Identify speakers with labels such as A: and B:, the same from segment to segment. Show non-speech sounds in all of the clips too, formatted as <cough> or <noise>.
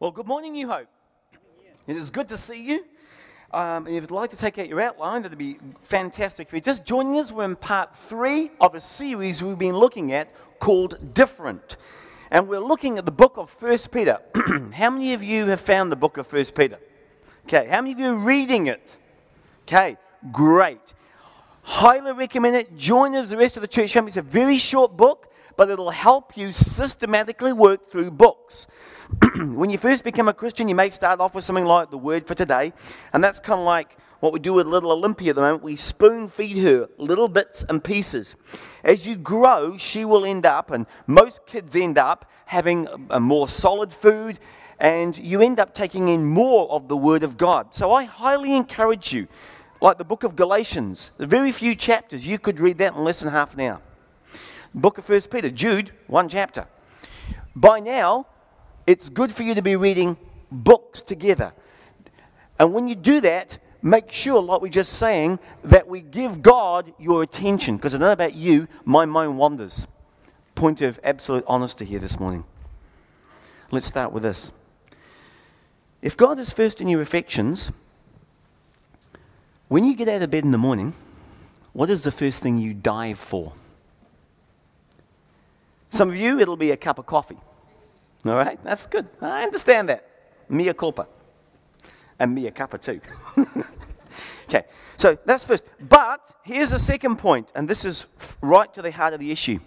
A: Well, good morning, New Hope. It is good to see you. Um, if you'd like to take out your outline, that'd be fantastic. If you're just joining us, we're in part three of a series we've been looking at called Different. And we're looking at the book of First Peter. <clears throat> how many of you have found the book of First Peter? Okay, how many of you are reading it? Okay, great. Highly recommend it. Join us, the rest of the church family. It's a very short book but it'll help you systematically work through books. <clears throat> when you first become a Christian, you may start off with something like the word for today, and that's kind of like what we do with little Olympia at the moment. We spoon feed her little bits and pieces. As you grow, she will end up, and most kids end up, having a more solid food, and you end up taking in more of the Word of God. So I highly encourage you, like the book of Galatians, the very few chapters, you could read that in less than half an hour. Book of First Peter, Jude, one chapter. By now, it's good for you to be reading books together. And when you do that, make sure, like we are just saying, that we give God your attention. Because I don't know about you, my mind wanders. Point of absolute honesty here this morning. Let's start with this. If God is first in your affections, when you get out of bed in the morning, what is the first thing you dive for? Some of you, it'll be a cup of coffee. All right? That's good. I understand that. Mea culpa. And mea kappa too. <laughs> okay, so that's first. But here's the second point, and this is right to the heart of the issue.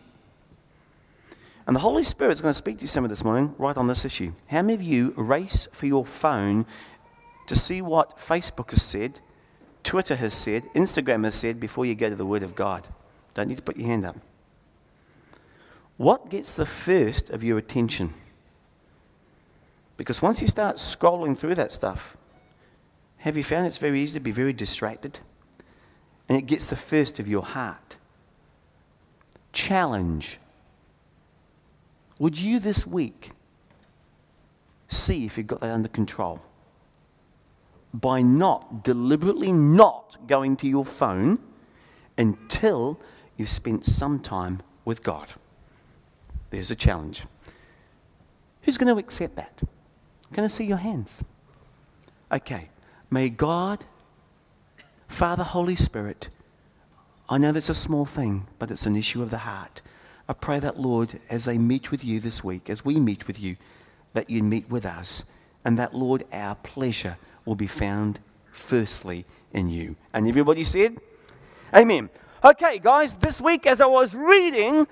A: And the Holy Spirit is going to speak to you some of this morning right on this issue. How many of you race for your phone to see what Facebook has said, Twitter has said, Instagram has said before you go to the Word of God? Don't need to put your hand up. What gets the first of your attention? Because once you start scrolling through that stuff, have you found it's very easy to be very distracted? And it gets the first of your heart. Challenge. Would you this week see if you've got that under control? By not, deliberately not going to your phone until you've spent some time with God. There's a challenge. Who's going to accept that? Can I see your hands? Okay. May God, Father, Holy Spirit, I know that's a small thing, but it's an issue of the heart. I pray that, Lord, as they meet with you this week, as we meet with you, that you meet with us, and that, Lord, our pleasure will be found firstly in you. And everybody said, Amen. Okay, guys, this week as I was reading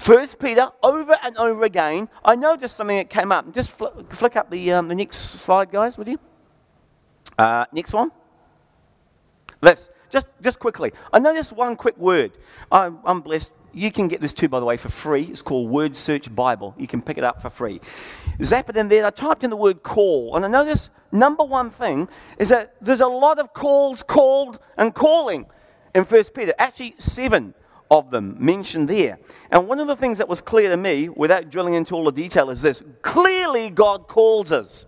A: First Peter, over and over again, I noticed something that came up. Just fl- flick up the, um, the next slide, guys, would you? Uh, next one. Let's just, just quickly. I noticed one quick word. I'm, I'm blessed. You can get this too, by the way, for free. It's called Word Search Bible. You can pick it up for free. Zap it in there. I typed in the word call, and I noticed number one thing is that there's a lot of calls, called, and calling in First Peter. Actually, seven of them mentioned there. And one of the things that was clear to me, without drilling into all the detail, is this clearly God calls us.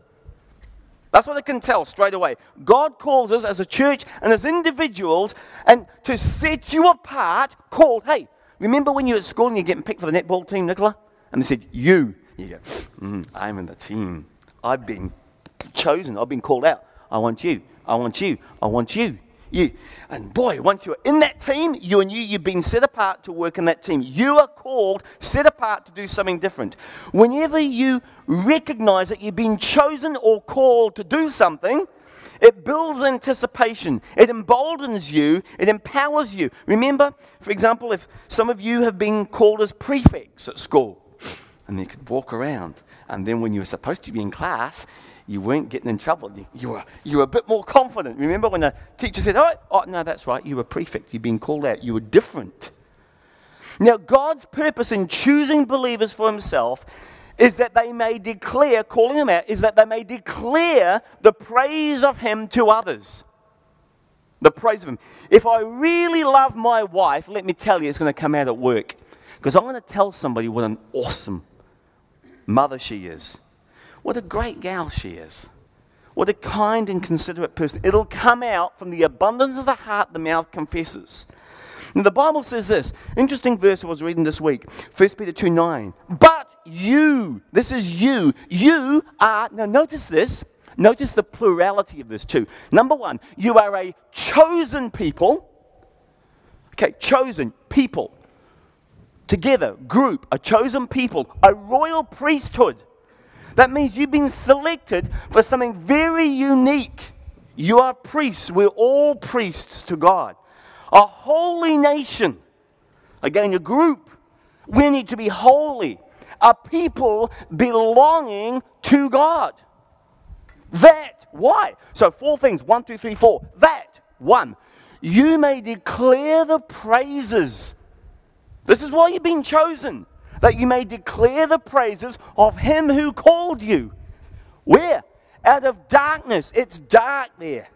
A: That's what I can tell straight away. God calls us as a church and as individuals, and to set you apart, called, hey, remember when you were at school and you're getting picked for the netball team, Nicola? And they said, you. You go, mm, I'm in the team. I've been chosen. I've been called out. I want you. I want you. I want you you. And boy, once you're in that team, you and you, you've been set apart to work in that team. You are called, set apart to do something different. Whenever you recognize that you've been chosen or called to do something, it builds anticipation. It emboldens you. It empowers you. Remember, for example, if some of you have been called as prefects at school, and you could walk around, and then when you were supposed to be in class, you weren't getting in trouble. You were, you were a bit more confident. Remember when the teacher said, oh, oh, no, that's right, you were prefect. You've been called out. You were different. Now, God's purpose in choosing believers for himself is that they may declare, calling them out, is that they may declare the praise of him to others. The praise of him. If I really love my wife, let me tell you, it's going to come out at work. Because I'm going to tell somebody what an awesome mother she is. What a great gal she is. What a kind and considerate person. It'll come out from the abundance of the heart, the mouth confesses. Now, the Bible says this interesting verse I was reading this week 1 Peter 2 9. But you. This is you. You are, now notice this. Notice the plurality of this too. Number one, you are a chosen people. Okay, chosen people. Together, group, a chosen people, a royal priesthood. That means you've been selected for something very unique. You are priests. We're all priests to God. A holy nation. Again, a group. We need to be holy. A people belonging to God. That, why? So, four things one, two, three, four. That, one, you may declare the praises. This is why you've been chosen, that you may declare the praises of him who called you. Where? Out of darkness. It's dark there.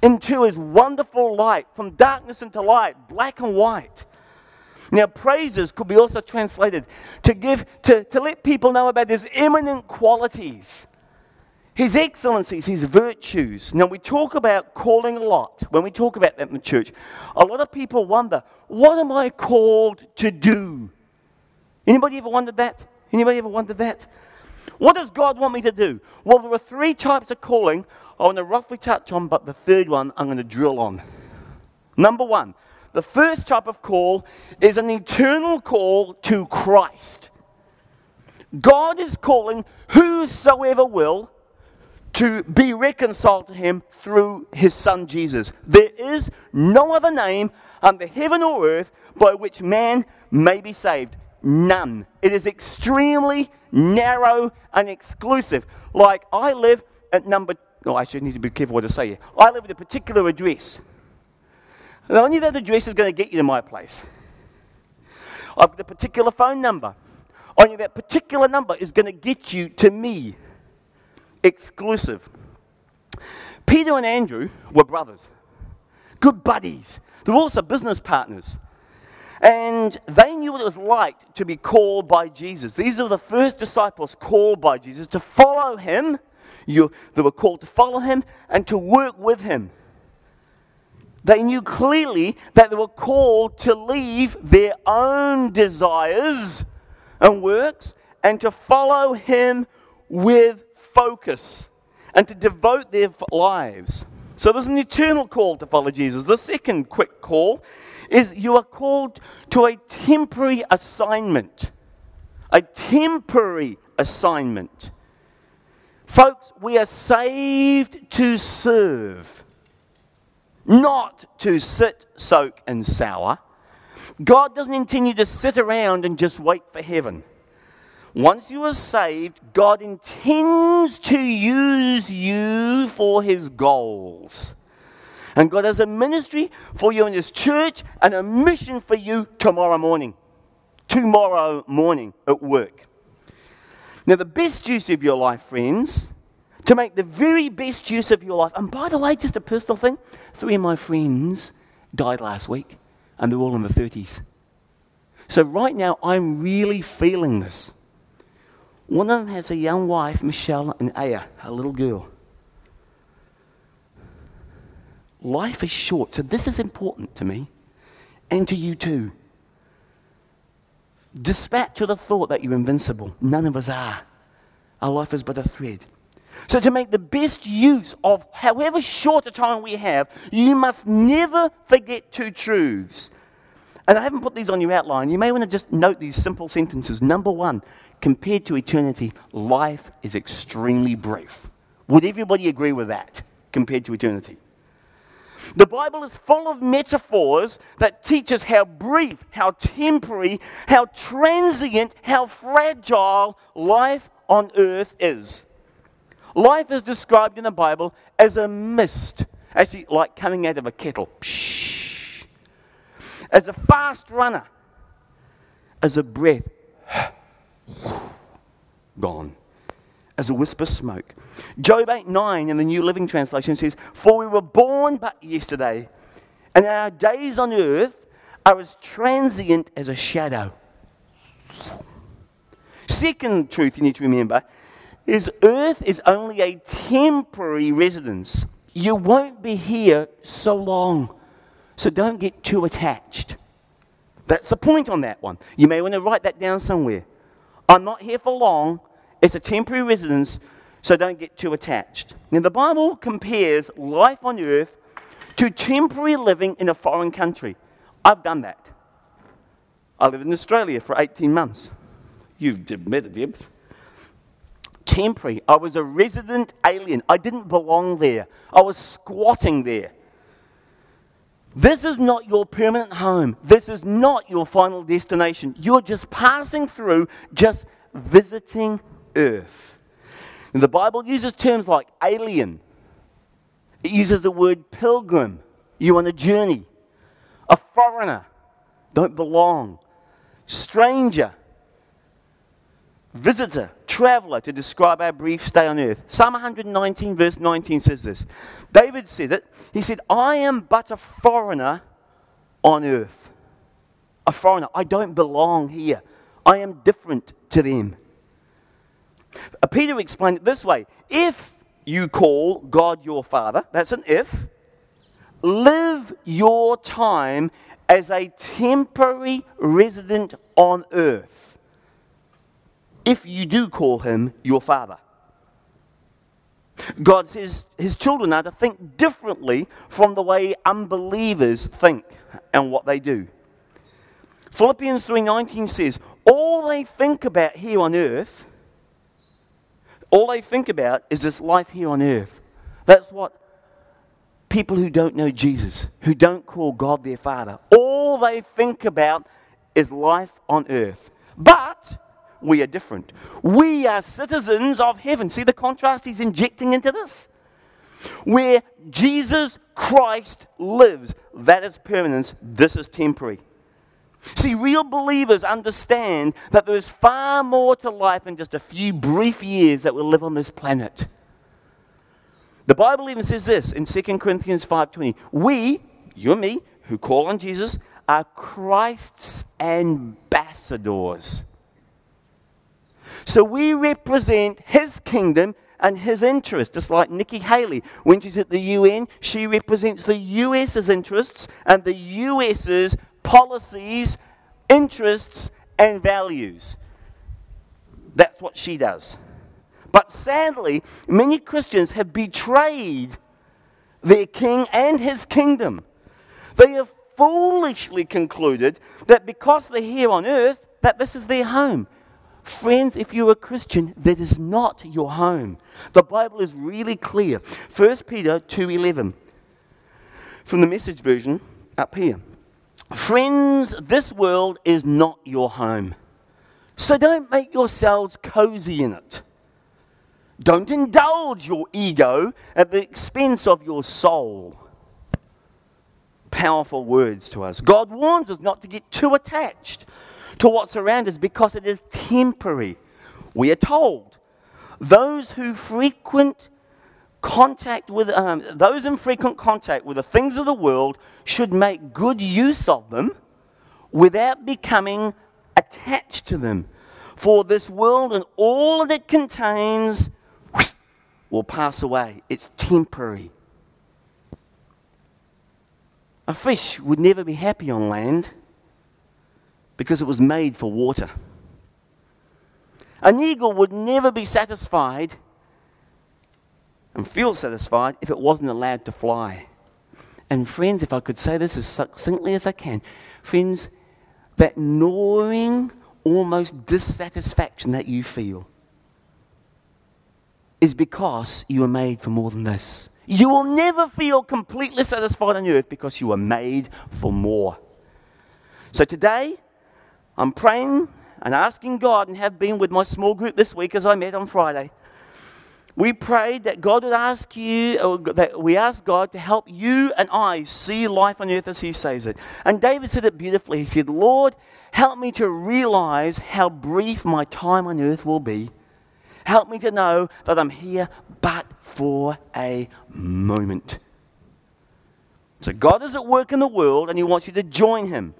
A: Into his wonderful light. From darkness into light, black and white. Now, praises could be also translated to give, to, to let people know about his eminent qualities his excellencies, his virtues. Now, we talk about calling a lot. When we talk about that in the church, a lot of people wonder, what am I called to do? Anybody ever wondered that? Anybody ever wondered that? What does God want me to do? Well, there are three types of calling I want to roughly touch on, but the third one I'm going to drill on. Number one, the first type of call is an eternal call to Christ. God is calling whosoever will to be reconciled to him through his son Jesus. There is no other name under heaven or earth by which man may be saved. None. It is extremely narrow and exclusive. Like I live at number, oh, I should need to be careful what I say here. I live at a particular address. And only that address is going to get you to my place. I've got a particular phone number. Only that particular number is going to get you to me exclusive. Peter and Andrew were brothers, good buddies. They were also business partners. And they knew what it was like to be called by Jesus. These are the first disciples called by Jesus to follow him. You, they were called to follow him and to work with him. They knew clearly that they were called to leave their own desires and works and to follow him with focus and to devote their lives. So there's an eternal call to follow Jesus. The second quick call is you are called to a temporary assignment. A temporary assignment. Folks, we are saved to serve, not to sit, soak, and sour. God doesn't intend you to sit around and just wait for heaven. Once you are saved, God intends to use you for his goals. And God has a ministry for you in his church and a mission for you tomorrow morning. Tomorrow morning at work. Now, the best use of your life, friends, to make the very best use of your life. And by the way, just a personal thing three of my friends died last week, and they're all in the 30s. So, right now, I'm really feeling this. One of them has a young wife, Michelle, and Aya, a little girl. Life is short, so this is important to me and to you too. Dispatch to the thought that you're invincible. None of us are. Our life is but a thread. So, to make the best use of however short a time we have, you must never forget two truths. And I haven't put these on your outline. You may want to just note these simple sentences. Number one, compared to eternity, life is extremely brief. Would everybody agree with that compared to eternity? The Bible is full of metaphors that teach us how brief, how temporary, how transient, how fragile life on earth is. Life is described in the Bible as a mist, actually, like coming out of a kettle, as a fast runner, as a breath. <sighs> Gone as a wisp of smoke. Job 8 9 in the New Living Translation says, For we were born but yesterday, and our days on earth are as transient as a shadow. Second truth you need to remember is earth is only a temporary residence. You won't be here so long, so don't get too attached. That's the point on that one. You may want to write that down somewhere. I'm not here for long. It's a temporary residence, so don't get too attached. Now, the Bible compares life on earth to temporary living in a foreign country. I've done that. I lived in Australia for 18 months. You've admitted, Debs. Temporary. I was a resident alien. I didn't belong there. I was squatting there. This is not your permanent home. This is not your final destination. You're just passing through, just visiting earth. And the Bible uses terms like alien, it uses the word pilgrim. You're on a journey. A foreigner, don't belong. Stranger, visitor, traveler to describe our brief stay on earth. Psalm 119, verse 19 says this. David said it. He said, I am but a foreigner on earth. A foreigner. I don't belong here. I am different to them. Uh, Peter explained it this way If you call God your Father, that's an if, live your time as a temporary resident on earth if you do call him your father. God says his children are to think differently from the way unbelievers think and what they do. Philippians 3:19 says, all they think about here on earth, all they think about is this life here on earth. That's what people who don't know Jesus, who don't call God their father, all they think about is life on earth. But we are different. We are citizens of heaven. See the contrast he's injecting into this? Where Jesus Christ lives, that is permanence, this is temporary. See, real believers understand that there is far more to life than just a few brief years that we'll live on this planet. The Bible even says this in 2 Corinthians 5:20. We, you and me, who call on Jesus, are Christ's ambassadors. So we represent his kingdom and his interests, just like Nikki Haley. When she's at the UN, she represents the US's interests and the US's policies, interests, and values. That's what she does. But sadly, many Christians have betrayed their king and his kingdom. They have foolishly concluded that because they're here on earth, that this is their home. Friends, if you're a Christian, that is not your home. The Bible is really clear. 1 Peter 2:11 from the message version up here. Friends, this world is not your home. So don't make yourselves cozy in it. Don't indulge your ego at the expense of your soul. Powerful words to us. God warns us not to get too attached to what's around us because it is temporary. We are told those who frequent contact with um, those in frequent contact with the things of the world should make good use of them without becoming attached to them. For this world and all that it contains will pass away. It's temporary. A fish would never be happy on land because it was made for water. An eagle would never be satisfied and feel satisfied if it wasn't allowed to fly. And, friends, if I could say this as succinctly as I can, friends, that gnawing, almost dissatisfaction that you feel is because you were made for more than this. You will never feel completely satisfied on earth because you were made for more. So today, I'm praying and asking God, and have been with my small group this week as I met on Friday. We prayed that God would ask you, or that we asked God to help you and I see life on earth as He says it. And David said it beautifully. He said, Lord, help me to realize how brief my time on earth will be. Help me to know that I'm here but for a moment. So God is at work in the world and He wants you to join Him.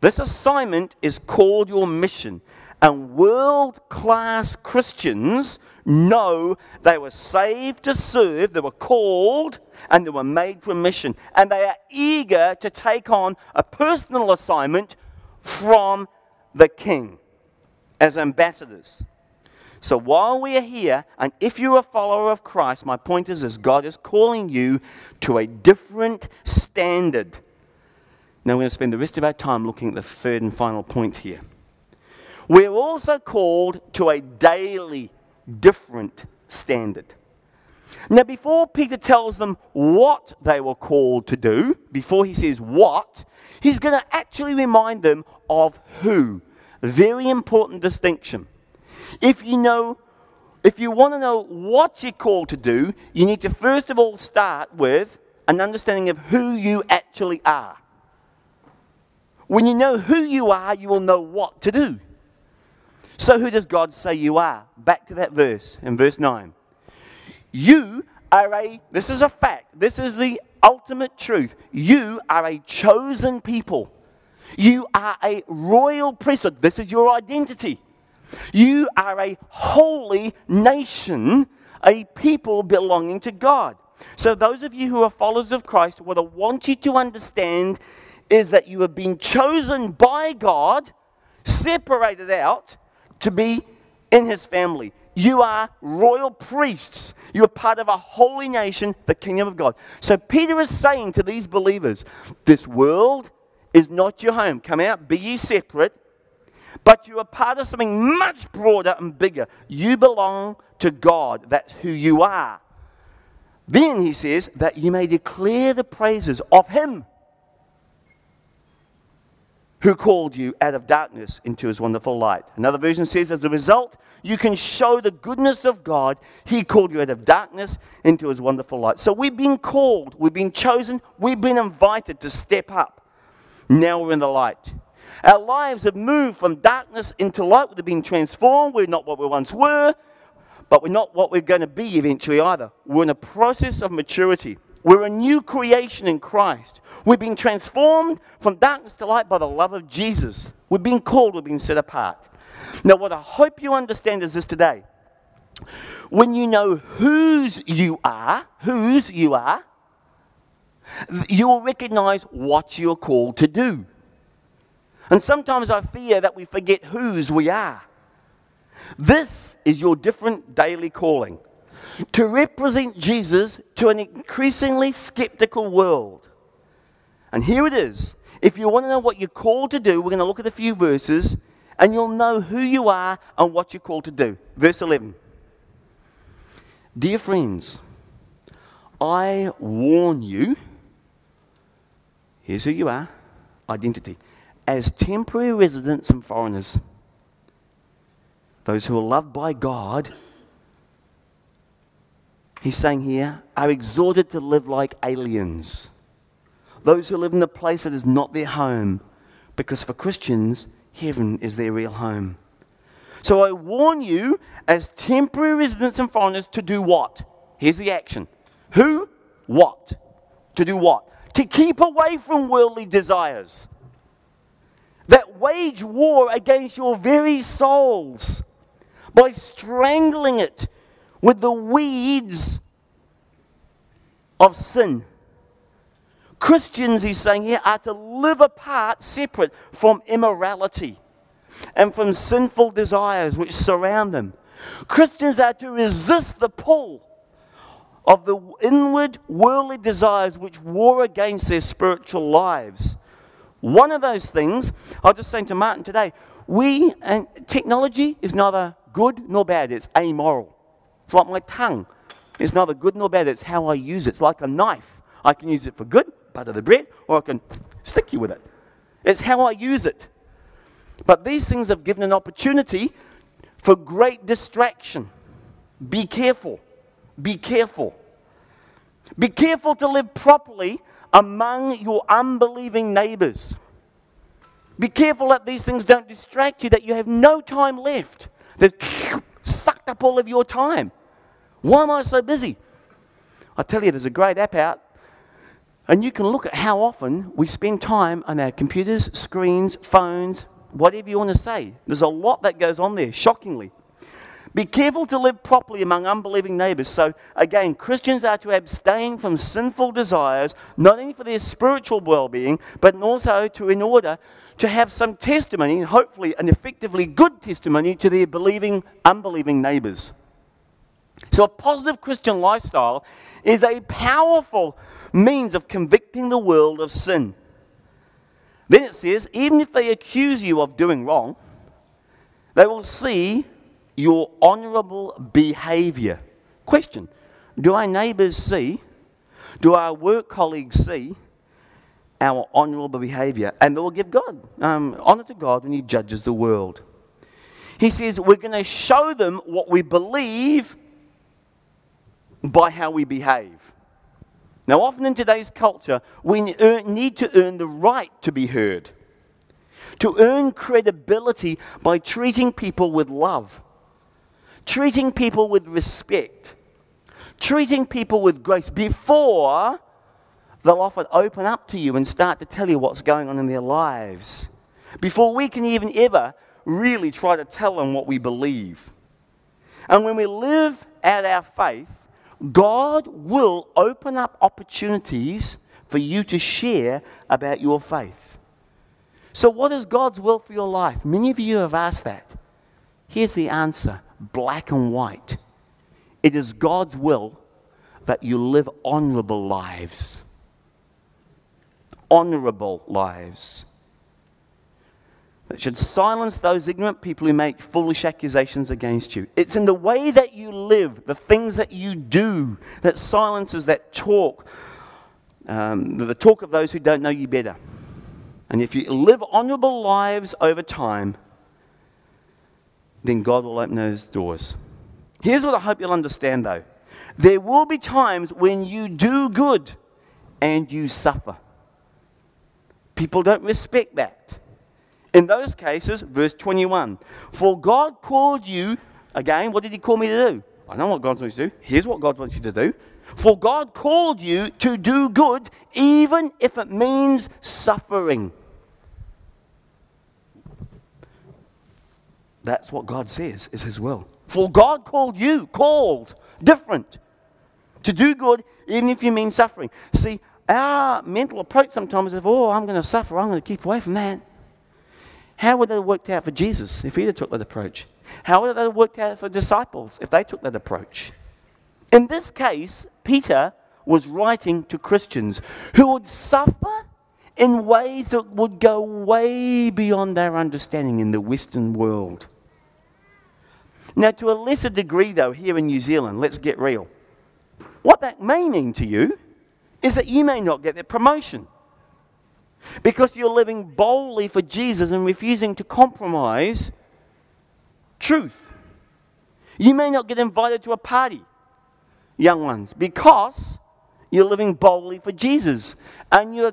A: This assignment is called your mission. And world class Christians know they were saved to serve, they were called, and they were made for mission. And they are eager to take on a personal assignment from the King as ambassadors. So while we are here, and if you're a follower of Christ, my point is this God is calling you to a different standard. Now we're going to spend the rest of our time looking at the third and final point here. We're also called to a daily different standard. Now, before Peter tells them what they were called to do, before he says what, he's going to actually remind them of who. Very important distinction. If you know, if you want to know what you're called to do, you need to first of all start with an understanding of who you actually are. When you know who you are, you will know what to do. So, who does God say you are? Back to that verse in verse 9. You are a, this is a fact, this is the ultimate truth. You are a chosen people. You are a royal priesthood. This is your identity. You are a holy nation, a people belonging to God. So, those of you who are followers of Christ, what I want you to understand is that you have been chosen by God, separated out to be in His family. You are royal priests. You are part of a holy nation, the kingdom of God. So, Peter is saying to these believers, This world is not your home. Come out, be ye separate but you are part of something much broader and bigger. You belong to God. That's who you are. Then he says that you may declare the praises of Him who called you out of darkness into His wonderful light. Another version says, as a result, you can show the goodness of God. He called you out of darkness into His wonderful light. So we've been called, we've been chosen, we've been invited to step up. Now we're in the light. Our lives have moved from darkness into light. We've been transformed. We're not what we once were, but we're not what we're going to be eventually either. We're in a process of maturity. We're a new creation in Christ. We've been transformed from darkness to light by the love of Jesus. We've been called, we've been set apart. Now, what I hope you understand is this today. When you know whose you are, whose you are, you will recognize what you're called to do. And sometimes I fear that we forget whose we are. This is your different daily calling to represent Jesus to an increasingly skeptical world. And here it is. If you want to know what you're called to do, we're going to look at a few verses and you'll know who you are and what you're called to do. Verse 11. Dear friends, I warn you, here's who you are identity as temporary residents and foreigners. Those who are loved by God, he's saying here, are exhorted to live like aliens. Those who live in a place that is not their home, because for Christians, heaven is their real home. So I warn you, as temporary residents and foreigners, to do what? Here's the action. Who? What? To do what? To keep away from worldly desires that wage war against your very souls by strangling it with the weeds of sin. Christians, he's saying here, are to live apart, separate from immorality and from sinful desires which surround them. Christians are to resist the pull of the inward worldly desires which war against their spiritual lives. One of those things, I was just saying to Martin today, we, and technology is neither good nor bad, it's amoral. It's like my tongue. It's neither good nor bad, it's how I use it. It's like a knife. I can use it for good, butter the bread, or I can stick you with it. It's how I use it. But these things have given an opportunity for great distraction. Be careful. Be careful. Be careful to live properly among your unbelieving neighbors. Be careful that these things don't distract you, that you have no time left. They've sucked up all of your time. Why am I so busy? I tell you, there's a great app out, and you can look at how often we spend time on our computers, screens, phones, whatever you want to say. There's a lot that goes on there, shockingly. Be careful to live properly among unbelieving neighbors. So, again, Christians are to abstain from sinful desires, not only for their spiritual well being, but also to, in order to have some testimony, hopefully an effectively good testimony, to their believing, unbelieving neighbors. So, a positive Christian lifestyle is a powerful means of convicting the world of sin. Then it says, even if they accuse you of doing wrong, they will see your honourable behaviour. Question Do our neighbours see? Do our work colleagues see our honourable behaviour? And they will give God um, honour to God when He judges the world. He says we're going to show them what we believe by how we behave. Now, often in today's culture, we need to earn the right to be heard, to earn credibility by treating people with love treating people with respect, treating people with grace before they'll often open up to you and start to tell you what's going on in their lives. Before we can even ever really try to tell them what we believe. And when we live out our faith, God will open up opportunities for you to share about your faith. So, what is God's will for your life? Many of you have asked that. Here's the answer black and white. It is God's will that you live honorable lives. Honorable lives. That should silence those ignorant people who make foolish accusations against you. It's in the way that you live, the things that you do, that silences that talk, um, the talk of those who don't know you better. And if you live honorable lives over time, then God will open those doors. Here's what I hope you'll understand though there will be times when you do good and you suffer. People don't respect that. In those cases, verse 21 For God called you, again, what did He call me to do? I know what God wants you to do. Here's what God wants you to do. For God called you to do good, even if it means suffering. That's what God says is His will. For God called you, called, different, to do good, even if you mean suffering. See, our mental approach sometimes is, oh, I'm going to suffer, I'm going to keep away from that. How would that have worked out for Jesus if he had took that approach? How would that have worked out for disciples if they took that approach? In this case, Peter was writing to Christians who would suffer in ways that would go way beyond their understanding in the Western world. Now, to a lesser degree, though, here in New Zealand, let's get real. What that may mean to you is that you may not get that promotion because you're living boldly for Jesus and refusing to compromise truth. You may not get invited to a party, young ones, because you're living boldly for Jesus and you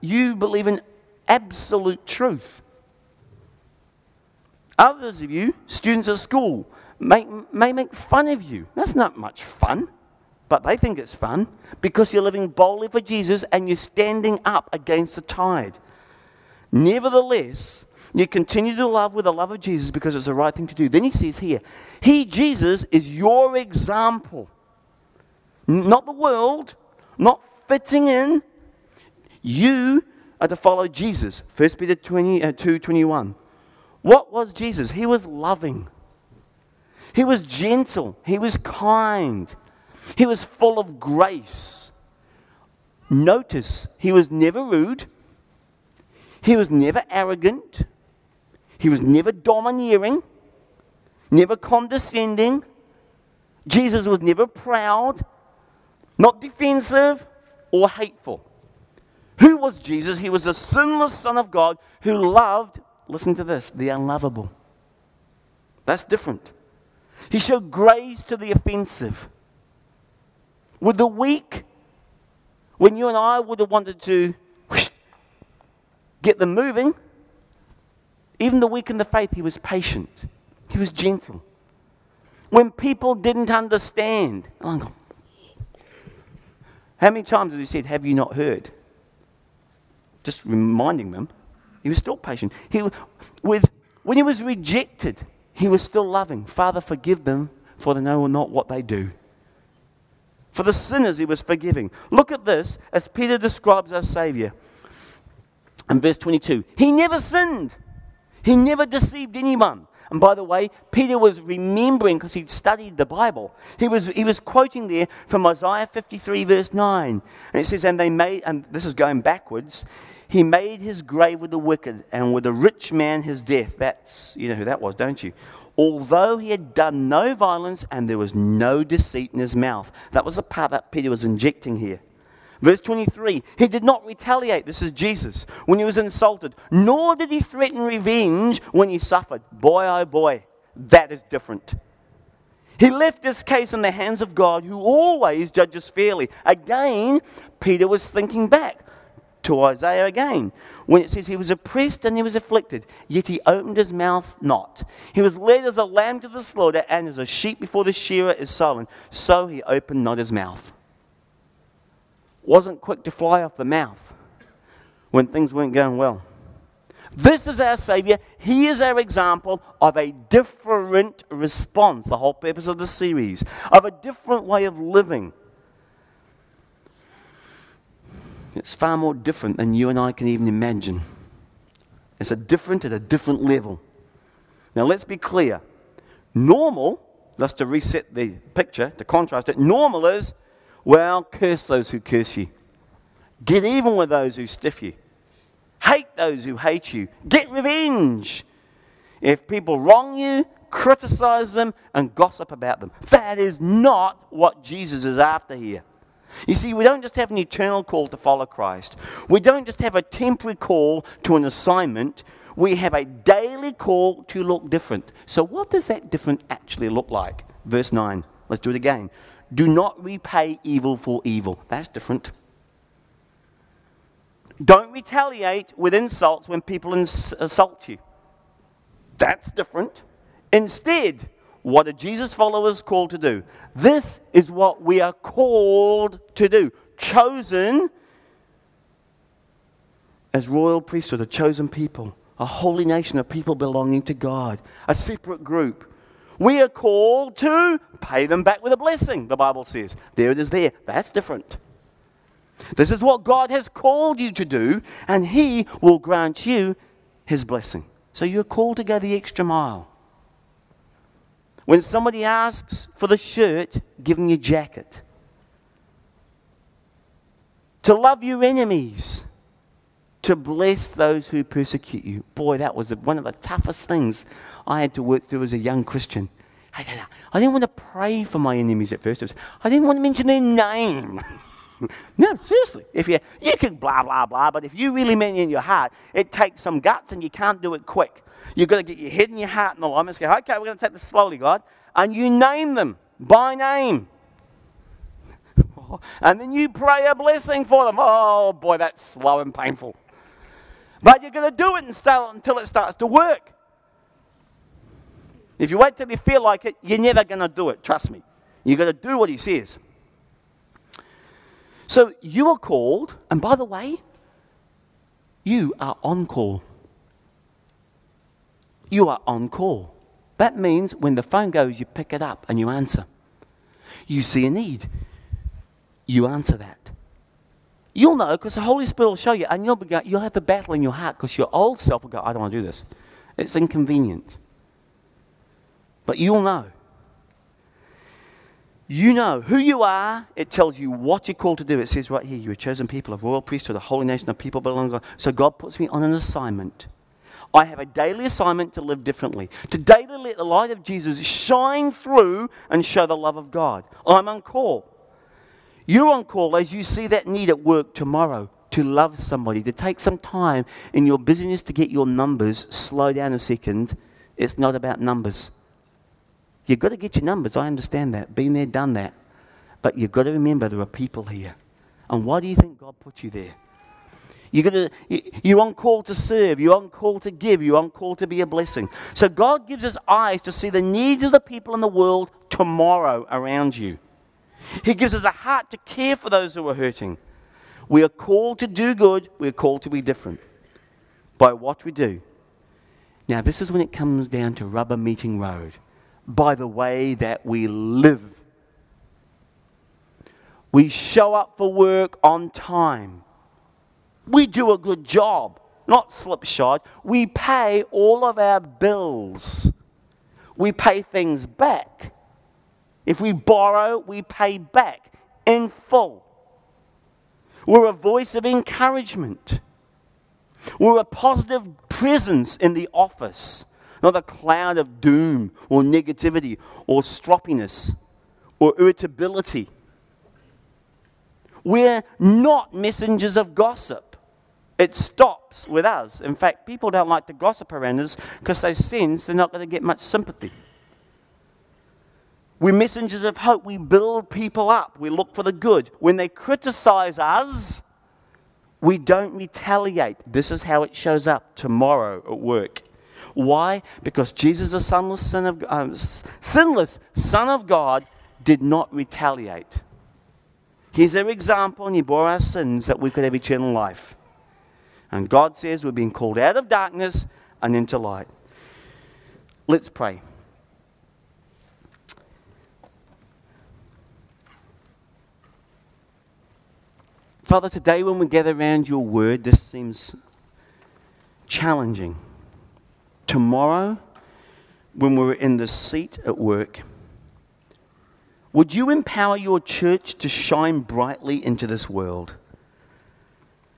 A: you believe in absolute truth. Others of you, students at school, may, may make fun of you. That's not much fun, but they think it's fun because you're living boldly for Jesus and you're standing up against the tide. Nevertheless, you continue to love with the love of Jesus because it's the right thing to do. Then he says here, He, Jesus, is your example. Not the world, not fitting in. You are to follow Jesus. 1 Peter 20, uh, 2 21. What was Jesus? He was loving. He was gentle. He was kind. He was full of grace. Notice, he was never rude. He was never arrogant. He was never domineering, never condescending. Jesus was never proud, not defensive or hateful. Who was Jesus? He was a sinless Son of God who loved listen to this, the unlovable. That's different. He showed grace to the offensive. With the weak, when you and I would have wanted to whoosh, get them moving, even the weak in the faith, he was patient. He was gentle. When people didn't understand, how many times has he said, Have you not heard? Just reminding them he was still patient. He, with, when he was rejected, he was still loving. Father, forgive them, for they know not what they do. For the sinners, he was forgiving. Look at this as Peter describes our Savior. In verse 22, he never sinned, he never deceived anyone. And by the way, Peter was remembering because he'd studied the Bible. He was, he was quoting there from Isaiah 53, verse 9. And it says, And they made, and this is going backwards, he made his grave with the wicked, and with the rich man his death. That's, you know who that was, don't you? Although he had done no violence and there was no deceit in his mouth. That was the part that Peter was injecting here. Verse 23 He did not retaliate, this is Jesus, when he was insulted, nor did he threaten revenge when he suffered. Boy, oh boy, that is different. He left this case in the hands of God, who always judges fairly. Again, Peter was thinking back to Isaiah again, when it says he was oppressed and he was afflicted, yet he opened his mouth not. He was led as a lamb to the slaughter, and as a sheep before the shearer is silent, so he opened not his mouth. Wasn't quick to fly off the mouth when things weren't going well. This is our Savior. He is our example of a different response, the whole purpose of the series, of a different way of living. It's far more different than you and I can even imagine. It's a different at a different level. Now, let's be clear. Normal, just to reset the picture, to contrast it, normal is, well, curse those who curse you. Get even with those who stiff you. Hate those who hate you. Get revenge. If people wrong you, criticize them and gossip about them. That is not what Jesus is after here. You see, we don't just have an eternal call to follow Christ. We don't just have a temporary call to an assignment. We have a daily call to look different. So, what does that different actually look like? Verse 9. Let's do it again. Do not repay evil for evil. That's different. Don't retaliate with insults when people ins- insult you. That's different. Instead, what are Jesus' followers called to do? This is what we are called to do. Chosen as royal priesthood, a chosen people, a holy nation a people belonging to God, a separate group. We are called to pay them back with a blessing, the Bible says. There it is there. That's different. This is what God has called you to do, and He will grant you His blessing. So you're called to go the extra mile. When somebody asks for the shirt, give them your jacket. To love your enemies. To bless those who persecute you. Boy, that was one of the toughest things I had to work through as a young Christian. I didn't want to pray for my enemies at first. I didn't want to mention their name. <laughs> no, seriously. If you you can blah blah blah, but if you really mean it in your heart, it takes some guts, and you can't do it quick. You've got to get your head and your heart in alignment. Go, okay, we're going to take this slowly, God. And you name them by name. <laughs> And then you pray a blessing for them. Oh, boy, that's slow and painful. But you're going to do it until it starts to work. If you wait till you feel like it, you're never going to do it. Trust me. You've got to do what he says. So you are called, and by the way, you are on call you are on call. That means when the phone goes, you pick it up and you answer. You see a need, you answer that. You'll know because the Holy Spirit will show you, and you'll, you'll have a battle in your heart because your old self will go, I don't want to do this. It's inconvenient. But you'll know. You know who you are. It tells you what you're called to do. It says right here, you're a chosen people, a royal priesthood, a holy nation of people belonging to God. So God puts me on an assignment I have a daily assignment to live differently, to daily let the light of Jesus shine through and show the love of God. I'm on call. You're on call as you see that need at work tomorrow to love somebody, to take some time in your busyness to get your numbers. Slow down a second. It's not about numbers. You've got to get your numbers. I understand that. Been there, done that. But you've got to remember there are people here. And why do you think God put you there? You're, gonna, you're on call to serve. You're on call to give. You're on call to be a blessing. So God gives us eyes to see the needs of the people in the world tomorrow around you. He gives us a heart to care for those who are hurting. We are called to do good. We are called to be different by what we do. Now, this is when it comes down to rubber meeting road by the way that we live. We show up for work on time. We do a good job, not slipshod. We pay all of our bills. We pay things back. If we borrow, we pay back in full. We're a voice of encouragement. We're a positive presence in the office, not a cloud of doom or negativity or stroppiness or irritability. We're not messengers of gossip. It stops with us. In fact, people don't like to gossip around us because they sense they're not going to get much sympathy. We're messengers of hope. We build people up. We look for the good. When they criticize us, we don't retaliate. This is how it shows up tomorrow at work. Why? Because Jesus, the sinless son of, uh, sinless son of God, did not retaliate. He's our example, and He bore our sins that we could have eternal life. And God says we're being called out of darkness and into light. Let's pray. Father, today when we gather around your word, this seems challenging. Tomorrow, when we're in the seat at work, would you empower your church to shine brightly into this world?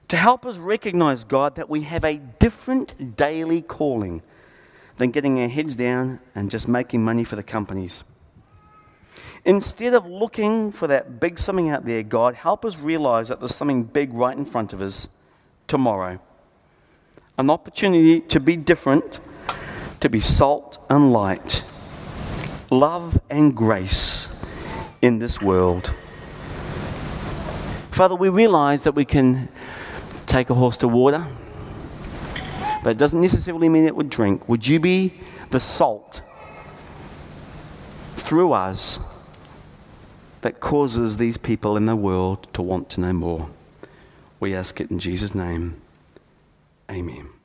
A: To help us recognize, God, that we have a different daily calling than getting our heads down and just making money for the companies. Instead of looking for that big something out there, God, help us realize that there's something big right in front of us tomorrow. An opportunity to be different, to be salt and light, love and grace in this world. Father, we realize that we can take a horse to water, but it doesn't necessarily mean it would drink. Would you be the salt through us? That causes these people in the world to want to know more. We ask it in Jesus' name. Amen.